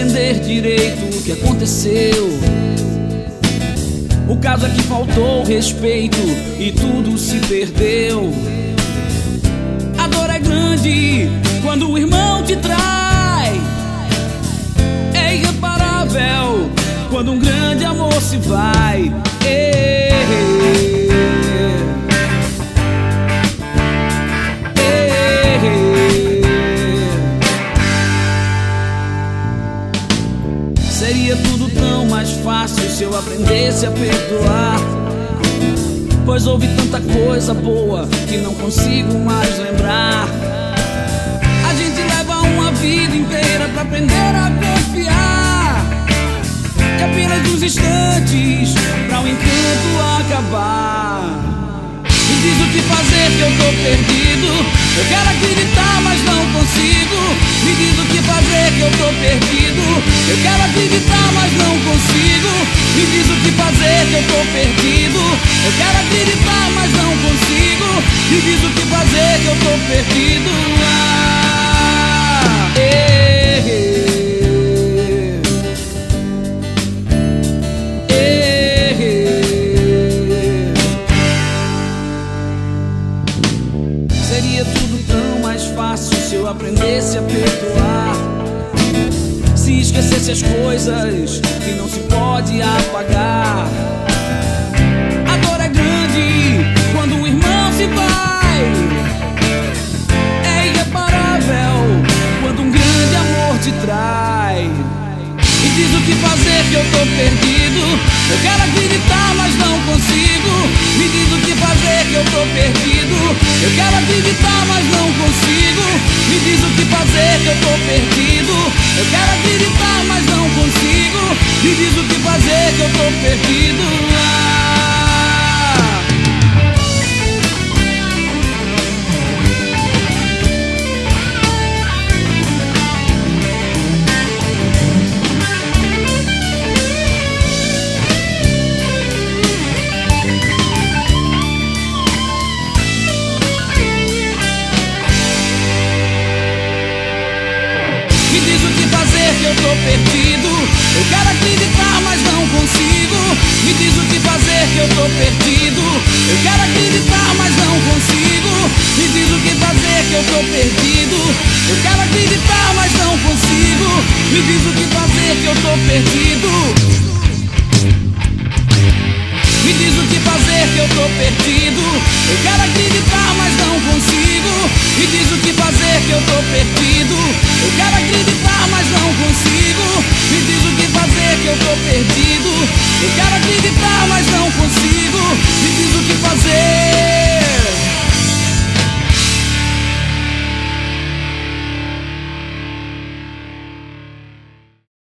entender direito o que aconteceu. O caso é que faltou respeito e tudo se perdeu. A dor é grande quando o irmão te trai. É irreparável quando um grande amor se vai. Seria tão mais fácil se eu aprendesse a perdoar. Pois houve tanta coisa boa que não consigo mais lembrar. A gente leva uma vida inteira pra aprender a confiar. E apenas uns instantes pra o encanto acabar. Me diz o que fazer que eu tô perdido. Eu quero acreditar, mas não consigo. Me diz o que fazer que eu tô perdido. Que eu tô perdido. Eu quero acreditar, mas não consigo. Me diz o que fazer que eu tô perdido. Ah, eh, eh, eh. Seria tudo tão mais fácil se eu aprendesse a perdoar. Se esquecesse as coisas que não se pode apagar. Que eu tô perdido. Eu quero acreditar, mas não consigo. Me diz o que fazer que eu tô perdido. Eu quero acreditar, mas não consigo. Me diz o que fazer que eu tô perdido. Que eu tô perdido. Eu quero acreditar, mas não consigo. Me diz o que fazer que eu tô perdido. Eu quero acreditar, mas não consigo. Me diz o que fazer que eu tô perdido. Eu quero acreditar, mas não consigo. Me diz o que fazer que eu tô perdido. Me diz o que fazer que eu tô perdido. Eu quero acreditar, mas não consigo. Consigo. Me diz o que fazer.